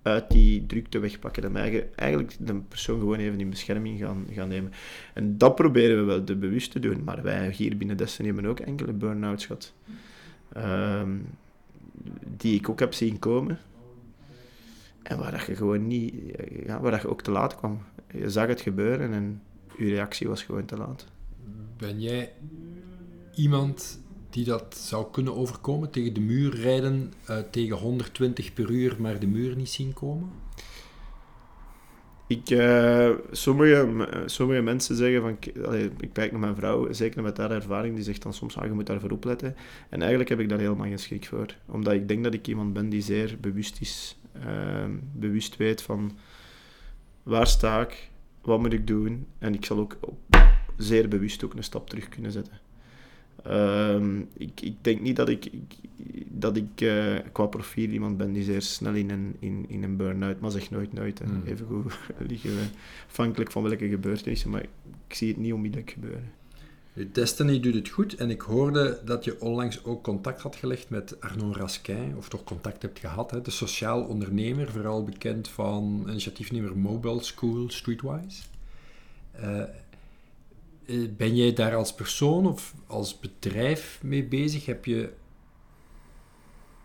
uit die drukte wegpakken. Dat eigenlijk de persoon gewoon even in bescherming gaan, gaan nemen. En dat proberen we wel te bewust te doen. Maar wij hier binnen Destiny hebben ook enkele burn-outs gehad. Ehm, die ik ook heb zien komen. En waar dat je gewoon niet... Ja, waar dat je ook te laat kwam. Je zag het gebeuren en je reactie was gewoon te laat. Ben jij iemand die dat zou kunnen overkomen? Tegen de muur rijden uh, tegen 120 per uur, maar de muur niet zien komen? Ik, uh, sommige, sommige mensen zeggen van, allee, ik kijk naar mijn vrouw, zeker met haar ervaring, die zegt dan soms, ah, je moet daarvoor opletten. En eigenlijk heb ik daar helemaal geen schrik voor. Omdat ik denk dat ik iemand ben die zeer bewust is, bewust weet van, waar sta ik, wat moet ik doen? En ik zal ook zeer bewust ook een stap terug kunnen zetten. Um, ik, ik, denk niet dat ik, ik dat ik uh, qua profiel iemand ben die zeer snel in een, in, in een burn-out, maar zeg nooit nooit. Mm. Even goed liggen we afhankelijk van welke gebeurtenissen, maar ik zie het niet onmiddellijk gebeuren. Destiny doet het goed en ik hoorde dat je onlangs ook contact had gelegd met Arnaud Rasquin, of toch contact hebt gehad, hè? de sociaal ondernemer, vooral bekend van initiatiefnemer Mobile School Streetwise. Uh, ben jij daar als persoon of als bedrijf mee bezig? Heb je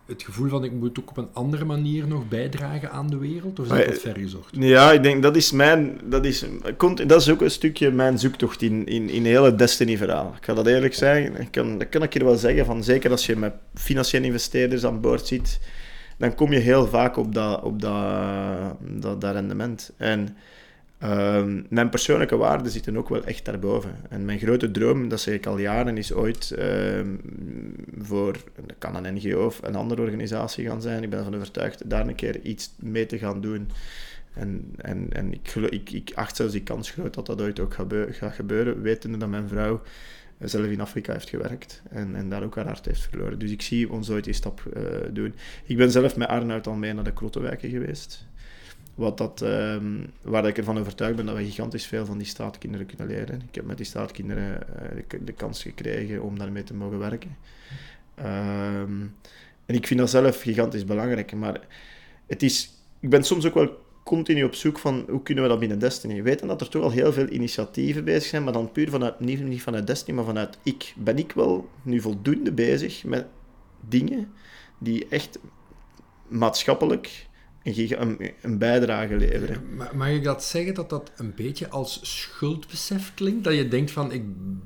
het gevoel van ik moet ook op een andere manier nog bijdragen aan de wereld? Of is dat wat ver gezocht? Ja, ik denk dat is mijn... Dat is, dat is ook een stukje mijn zoektocht in, in, in heel het Destiny-verhaal. Ik ga dat eerlijk zeggen. Ik kan, dat kan ik je wel zeggen. Van, zeker als je met financiële investeerders aan boord zit, dan kom je heel vaak op dat, op dat, dat, dat rendement. En Ehm, mijn persoonlijke waarden zitten ook wel echt daarboven. En mijn grote droom, dat zeg ik al jaren, is ooit uh, voor, kan een NGO of een andere organisatie gaan zijn, ik ben ervan overtuigd, daar een keer iets mee te gaan doen. En, en, en ik, ik, ik acht zelfs die kans groot dat dat ooit ook gaat gebeuren, wetende dat mijn vrouw zelf in Afrika heeft gewerkt en, en daar ook haar hart heeft verloren. Dus ik zie ons ooit die stap uh, doen. Ik ben zelf met Arnoud al mee naar de Krottenwijken geweest. Wat dat, um, waar ik ervan overtuigd ben dat we gigantisch veel van die staatkinderen kunnen leren. Ik heb met die staatkinderen uh, de, kans gekregen om daarmee te mogen werken. Um, en ik vind dat zelf gigantisch belangrijk. Maar het is, ik ben soms ook wel continu op zoek van hoe kunnen we dat binnen Destiny. Weten dat er toch al heel veel initiatieven bezig zijn, maar dan puur vanuit, niet, niet vanuit Destiny, maar vanuit ik. Ben ik wel nu voldoende bezig met dingen die echt maatschappelijk een, een bijdrage leveren. Mag ik dat zeggen dat dat een beetje als schuldbesef klinkt? Dat je denkt van, ik,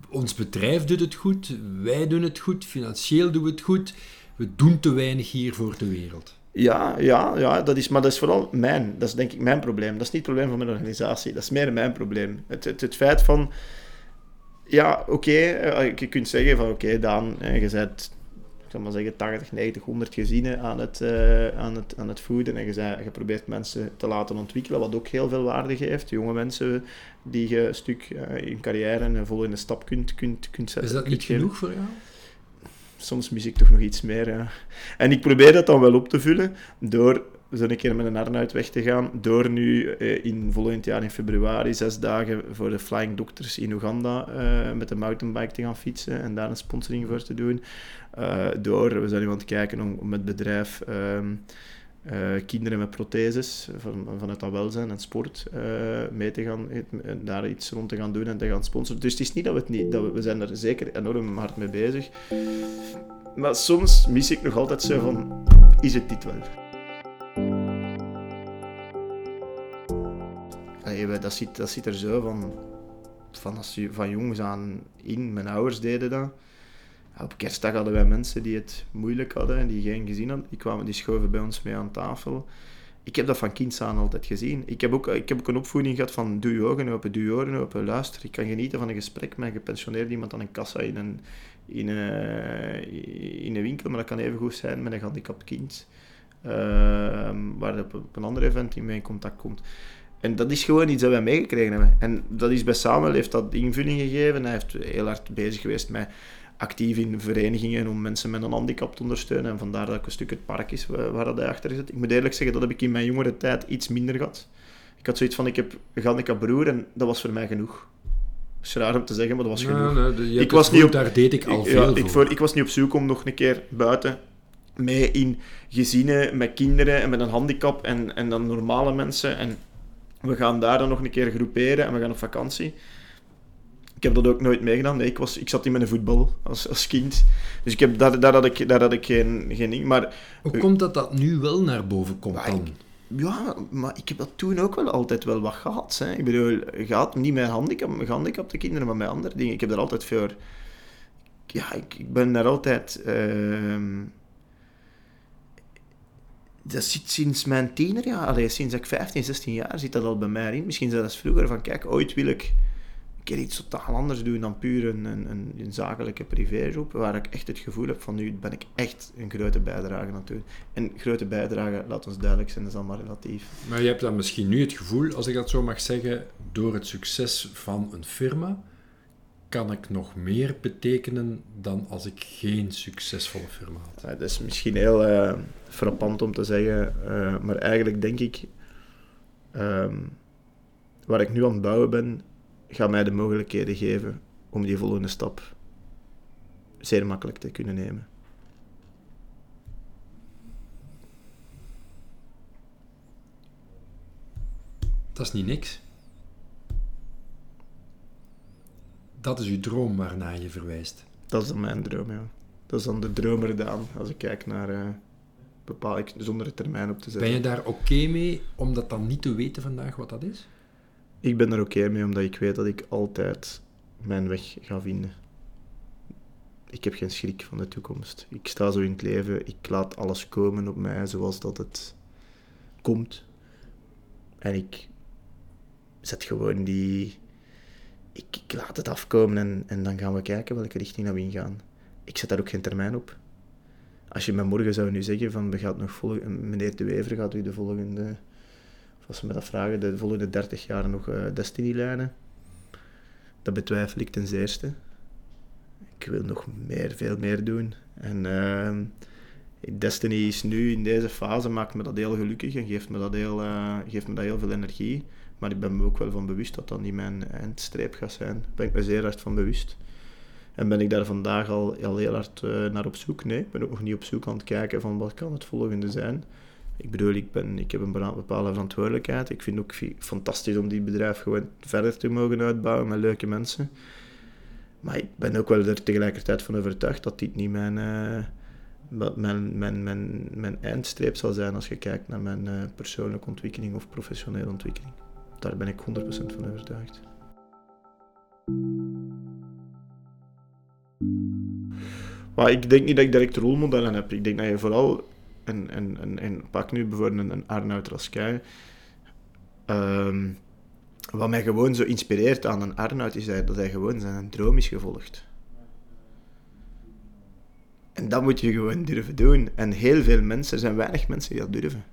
ons bedrijf doet het goed, wij doen het goed, financieel doen we het goed, we doen te weinig hier voor de wereld. Ja, ja, ja dat is, maar dat is vooral mijn, dat is denk ik mijn probleem. Dat is niet het probleem van mijn organisatie, dat is meer mijn probleem. Het, het, het feit van, ja, oké, eh, je kunt zeggen van, oké, Daan, je bent zal maar zeggen, 80, 90, 100 gezinnen aan het, uh, aan het, aan het voeden. En je, zei, je probeert mensen te laten ontwikkelen, wat ook heel veel waarde geeft. Jonge mensen die je een stuk uh, in carrière en vol in de stap kunt, kunt, kunt zetten. Is dat niet genoeg voor jou? Soms mis ik toch nog iets meer. Ja. En ik probeer dat dan wel op te vullen door zo een keer met een Arnoud weg te gaan. Door nu eh, in volgend jaar in februari zes dagen voor de Flying Doctors in Oeganda uh, met de mountainbike te gaan fietsen en daar een sponsoring voor te doen. Uh, door, we zijn nu aan het kijken om, het bedrijf ehm, kinderen met protheses van, vanuit dat welzijn en sport mee te gaan, daar iets rond te gaan doen en te gaan sponsoren. Dus het is niet dat we het niet, dat we, we zijn er zeker enorm hard mee bezig. Maar soms mis ik nog altijd zo van, is het dit wel? Dat, zit, dat zit er zo van, van, als van jongs aan in. Mijn ouders deden dat. Op kerstdag hadden wij mensen die het moeilijk hadden en die geen gezin hadden. Die kwamen, die schoven bij ons mee aan tafel. Ik heb dat van kinds aan altijd gezien. Ik heb ook, ik heb ook een opvoeding gehad van doe je ogen open, doe je oren open, luister. Ik kan genieten van een gesprek met een gepensioneerd iemand aan een kassa in een, in een, in een winkel, maar dat kan even goed zijn met een gehandicapt kind. Uh, waar op, op een ander event in mee in contact komt. En dat is gewoon iets dat wij meegekregen hebben. En dat is bij Samuel, heeft dat invulling gegeven. Hij heeft heel hard bezig geweest met actief in verenigingen om mensen met een handicap te ondersteunen. En vandaar dat ook een stuk het park is waar, dat hij achter zit. Ik moet eerlijk zeggen, dat heb ik in mijn jongere tijd iets minder gehad. Ik had zoiets van, ik heb een broer en dat was voor mij genoeg. Het is raar om te zeggen, maar dat was genoeg. Nee, ik was niet op, daar deed ik al veel ik, voor. Ik was niet op zoek om nog een keer buiten mee in gezinnen met kinderen en met een handicap en, en dan normale mensen. En we gaan daar dan nog een keer groeperen en we gaan op vakantie. Ik heb dat ook nooit meegedaan. Nee, ik, was, ik zat in mijn voetbal als, als kind. Dus ik heb, daar, daar, had ik, daar had ik geen, geen ding. Maar, Hoe komt dat dat nu wel naar boven komt dan? ja, maar ik heb dat toen ook wel altijd wel wat gehad. Hè. Ik bedoel, gehad, niet met handicap, gehandicapte kinderen, maar met andere dingen. Ik heb daar altijd voor... Ja, ik, ik ben daar altijd... ehm, dat zit sinds mijn tienerjaar, allee, sinds ik 15, 16 jaar, zit dat al bij mij in. Misschien zelfs vroeger, van kijk, ooit wil ik een keer iets totaal anders doen dan puur een, een, een, een zakelijke privégroep, waar ik echt het gevoel heb van nu ben ik echt een grote bijdrage aan het doen. En grote bijdrage, laat ons duidelijk zijn, is allemaal relatief. Maar je hebt dan misschien nu het gevoel, als ik dat zo mag zeggen, door het succes van een firma, kan ik nog meer betekenen dan als ik geen succesvolle firma had. Ja, dat is misschien heel eh, frappant om te zeggen, eh, maar eigenlijk denk ik, ehm, waar ik nu aan het bouwen ben, gaat mij de mogelijkheden geven om die volgende stap zeer makkelijk te kunnen nemen. Dat is niet niks. Dat is uw droom waarna je verwijst. Dat is dan mijn droom, ja. Dat is dan de dromer Daan, als ik kijk naar eh bepaal ik zonder een termijn op te zetten. Ben je daar oké mee om dat dan niet te weten vandaag wat dat is? Ik ben er oké mee, omdat ik weet dat ik altijd mijn weg ga vinden. Ik heb geen schrik van de toekomst. Ik sta zo in het leven, ik laat alles komen op mij zoals dat het komt. En ik zet gewoon die... Ik, ik laat het afkomen en, en dan gaan we kijken welke richting dat we ingaan. Ik zet daar ook geen termijn op. Als je me morgen zou nu zeggen van, we nog volgen, meneer De Wever gaat u de volgende als ze me dat vragen, de volgende 30 jaar nog eh, Destiny-lijnen. Dat betwijfel ik ten zeerste. Ik wil nog meer, veel meer doen. En ehm, Destiny is nu in deze fase, maakt me dat heel gelukkig en geeft me dat heel, eh, geeft me dat heel veel energie. Maar ik ben me ook wel van bewust dat dat niet mijn eindstreep gaat zijn. Daar ben ik me zeer hard van bewust. En ben ik daar vandaag al, heel hard eh, naar op zoek? Nee, ik ben ook nog niet op zoek aan het kijken van wat kan het volgende zijn. Ik bedoel, ik, ben, ik heb een bepaalde verantwoordelijkheid. Ik vind het ook fantastisch om dit bedrijf gewoon verder te mogen uitbouwen met leuke mensen. Maar ik ben ook wel er tegelijkertijd van overtuigd dat dit niet mijn, eh, mijn, mijn, mijn, mijn eindstreep zal zijn als je kijkt naar mijn eh, persoonlijke ontwikkeling of professionele ontwikkeling. Daar ben ik 100% van overtuigd. Maar ik denk niet dat ik direct rolmodellen heb. Ik denk dat je vooral, en, en, en, pak nu bijvoorbeeld een, Arnoud Raskij, ehm, wat mij gewoon zo inspireert aan een Arnoud is dat hij gewoon zijn droom is gevolgd. En dat moet je gewoon durven doen. En heel veel mensen, er zijn weinig mensen die dat durven.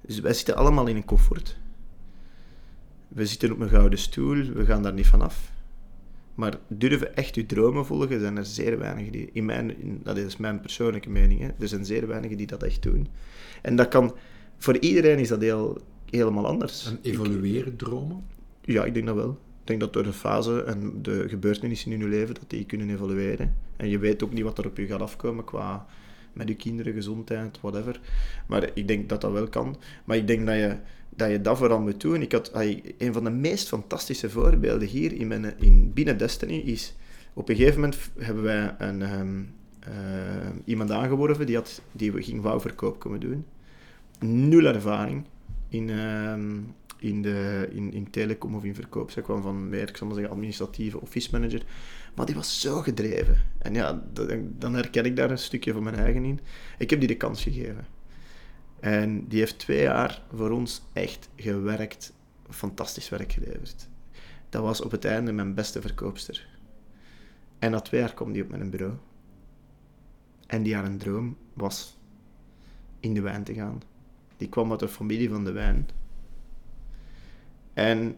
Dus wij zitten allemaal in een comfort. We zitten op een gouden stoel, we gaan daar niet vanaf. Maar durven echt je dromen volgen, zijn er zeer weinigen die... In mijn, in, dat is mijn persoonlijke mening, hè. Er zijn zeer weinigen die dat echt doen. En dat kan... Voor iedereen is dat heel, helemaal anders. En evolueren dromen? Ja, ik denk dat wel. Ik denk dat door de fase en de gebeurtenissen in je leven, dat die kunnen evolueren. En je weet ook niet wat er op je gaat afkomen qua met je kinderen, gezondheid, whatever. Maar ik denk dat dat wel kan. Maar ik denk dat je dat, je dat vooral moet doen. Ik had, een van de meest fantastische voorbeelden hier in, mijn, in binnen Destiny is... Op een gegeven moment hebben wij een, ehm, eh, iemand aangeworven die, had, die ging wouwverkoop komen doen. Nul ervaring in, ehm, in, de, in, in telecom of in verkoop. Zij kwam van meer, ik zal maar zeggen, administratieve office manager. Maar die was zo gedreven. En ja, dan herken ik daar een stukje van mijn eigen in. Ik heb die de kans gegeven. En die heeft twee jaar voor ons echt gewerkt, fantastisch werk geleverd. Dat was op het einde mijn beste verkoopster. En na twee jaar kwam die op mijn bureau. En die had een droom was in de wijn te gaan. Die kwam uit de familie van de wijn. En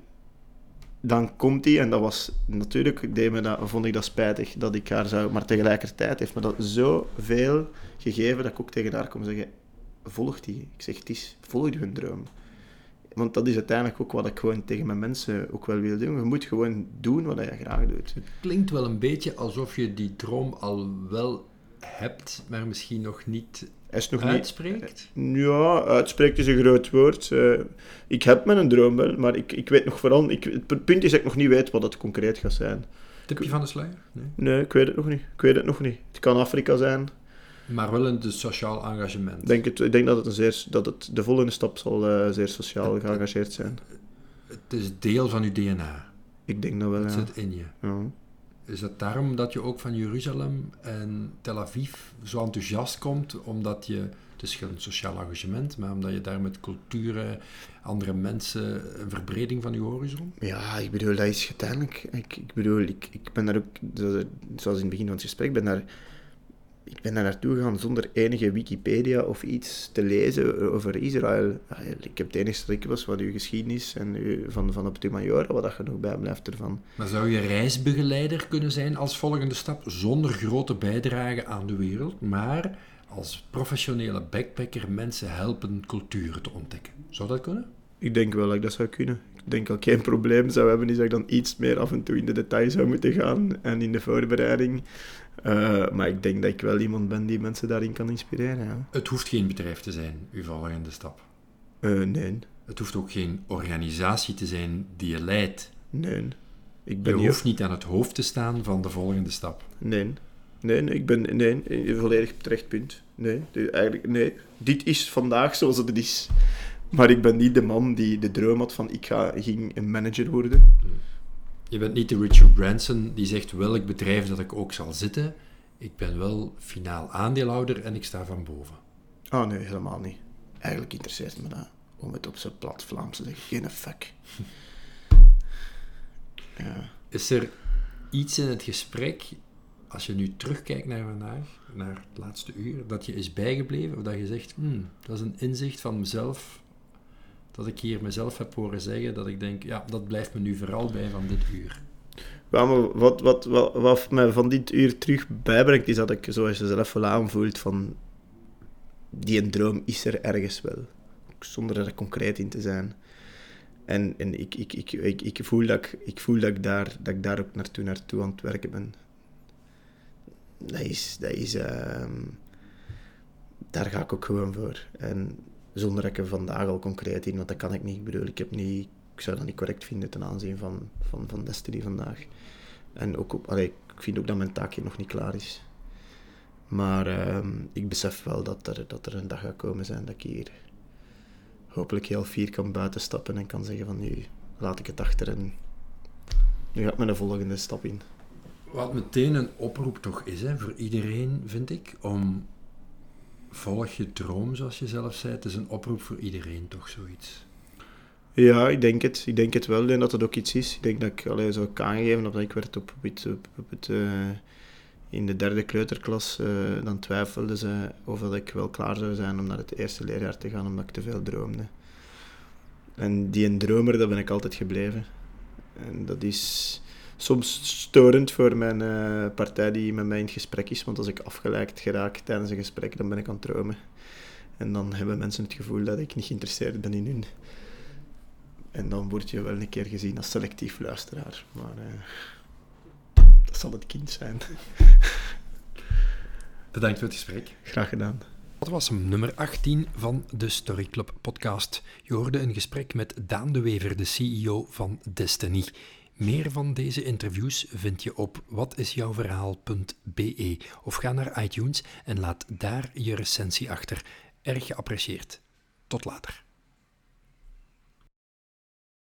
dan komt hij, en dat was natuurlijk, dat, vond ik dat spijtig dat ik haar zou, maar tegelijkertijd heeft me dat zoveel gegeven dat ik ook tegen haar kon zeggen: volg die. Ik zeg: het is, volg je droom. Want dat is uiteindelijk ook wat ik gewoon tegen mijn mensen ook wel wil doen. Je moet gewoon doen wat je graag doet. Het klinkt wel een beetje alsof je die droom al wel hebt, maar misschien nog niet Is nog uitspreekt? niet... Ja, uitspreekt is een groot woord. Eh, ik heb mijn droom wel, maar ik, ik weet nog vooral... Ik, het punt is dat ik nog niet weet wat het concreet gaat zijn. Tipje van de sluier? Nee. Nee, ik weet het nog niet. Ik weet het nog niet. Het kan Afrika zijn. Maar wel een dus sociaal engagement. Ik denk, het, ik denk dat, het een zeer, dat het, de volgende stap zal eh, zeer sociaal geëngageerd zijn. Het is deel van je DNA. Ik denk dat wel, Het ja. zit in je. ja. Is het daarom dat je ook van Jeruzalem en Tel Aviv zo enthousiast komt? Omdat je, het is geen sociaal engagement, maar omdat je daar met culturen, andere mensen, een verbreding van je horizon? Ja, ik bedoel, dat is uiteindelijk... Ik, ik bedoel, ik, ik ben daar ook, zoals in het begin van het gesprek, ben daar, ik ben daar naartoe gegaan zonder enige Wikipedia of iets te lezen over Israël. Ik heb het enige dat ik was van uw geschiedenis en uw, van, van op de Majora, wat dat je nog bijblijft ervan. Maar zou je reisbegeleider kunnen zijn als volgende stap, zonder grote bijdrage aan de wereld, maar als professionele backpacker mensen helpen culturen te ontdekken? Zou dat kunnen? Ik denk wel dat ik dat zou kunnen. Ik denk dat ik geen probleem zou hebben, is dat ik dan iets meer af en toe in de details zou moeten gaan en in de voorbereiding. Eh, maar ik denk dat ik wel iemand ben die mensen daarin kan inspireren. Ja. Het hoeft geen bedrijf te zijn, uw volgende stap. Eh, nee, Het hoeft ook geen organisatie te zijn die je leidt. nee. Ik Je ben niet hoeft niet aan het hoofd te staan van de volgende stap. Nee. Nee, nee, ik ben... Nee, volledig terecht punt. Nee, eigenlijk... Nee. Dit is vandaag zoals het is. Maar ik ben niet de man die de droom had van ik ga, ging een manager worden. Je bent niet de Richard Branson die zegt welk bedrijf dat ik ook zal zitten. Ik ben wel finaal aandeelhouder en ik sta van boven. Ah, nee, helemaal niet. Eigenlijk interesseert me dat. Om het op zijn plat Vlaams te zeggen. Geen fuck. Ja. Is er iets in het gesprek, als je nu terugkijkt naar vandaag, naar het laatste uur, dat je is bijgebleven? Of dat je zegt, hmm, dat is een inzicht van mezelf, dat ik hier mezelf heb horen zeggen, dat ik denk, ja, dat blijft me nu vooral bij van dit uur. Wat, wat, wat, wat van dit uur terug bijbrengt, is dat ik, zoals je zelf wel aanvoelt, van die droom is er ergens wel. Zonder er concreet in te zijn. En, en ik, ik, ik, ik, ik voel, dat ik, ik voel dat ik daar, dat ik daar ook naartoe, naartoe aan het werken ben. Dat is... Dat is ehm, daar ga ik ook gewoon voor. En zonder dat ik er vandaag al concreet in, want dat kan ik niet. Ik ik heb niet ik zou dat niet correct vinden ten aanzien van, van, van Destiny vandaag. En ook ik vind ook dat mijn taak hier nog niet klaar is. Maar ehm, ik besef wel dat er, dat er een dag gaat komen zijn dat ik hier hopelijk heel fier kan buitenstappen en kan zeggen van nu laat ik het achter en nu gaat mijn de volgende stap in. Wat meteen een oproep toch is, hè, voor iedereen, vind ik, om volg je droom, zoals je zelf zei. Het is een oproep voor iedereen, toch, zoiets. Ja, ik denk het. Ik denk het wel. Ik denk dat het ook iets is. Ik denk dat ik allee, zou ik aangegeven dat ik werd op, het, eh, in de derde kleuterklas. eh, dan twijfelde ze of dat ik wel klaar zou zijn om naar het eerste leerjaar te gaan, omdat ik te veel droomde. En die een dromer, dat ben ik altijd gebleven. En dat is soms storend voor mijn eh, partij die met mij in het gesprek is, want als ik afgeleid geraak tijdens een gesprek, dan ben ik aan het dromen. En dan hebben mensen het gevoel dat ik niet geïnteresseerd ben in hun. En dan word je wel een keer gezien als selectief luisteraar. Maar eh, dat zal het kind zijn. Bedankt voor het gesprek. Graag gedaan. Dat was hem, nummer 18 van de Story Club podcast. Je hoorde een gesprek met Daan de Wever, de CEO van Destiny. Meer van deze interviews vind je op watisjouwverhaal.be of ga naar iTunes en laat daar je recensie achter. Erg geapprecieerd. Tot later.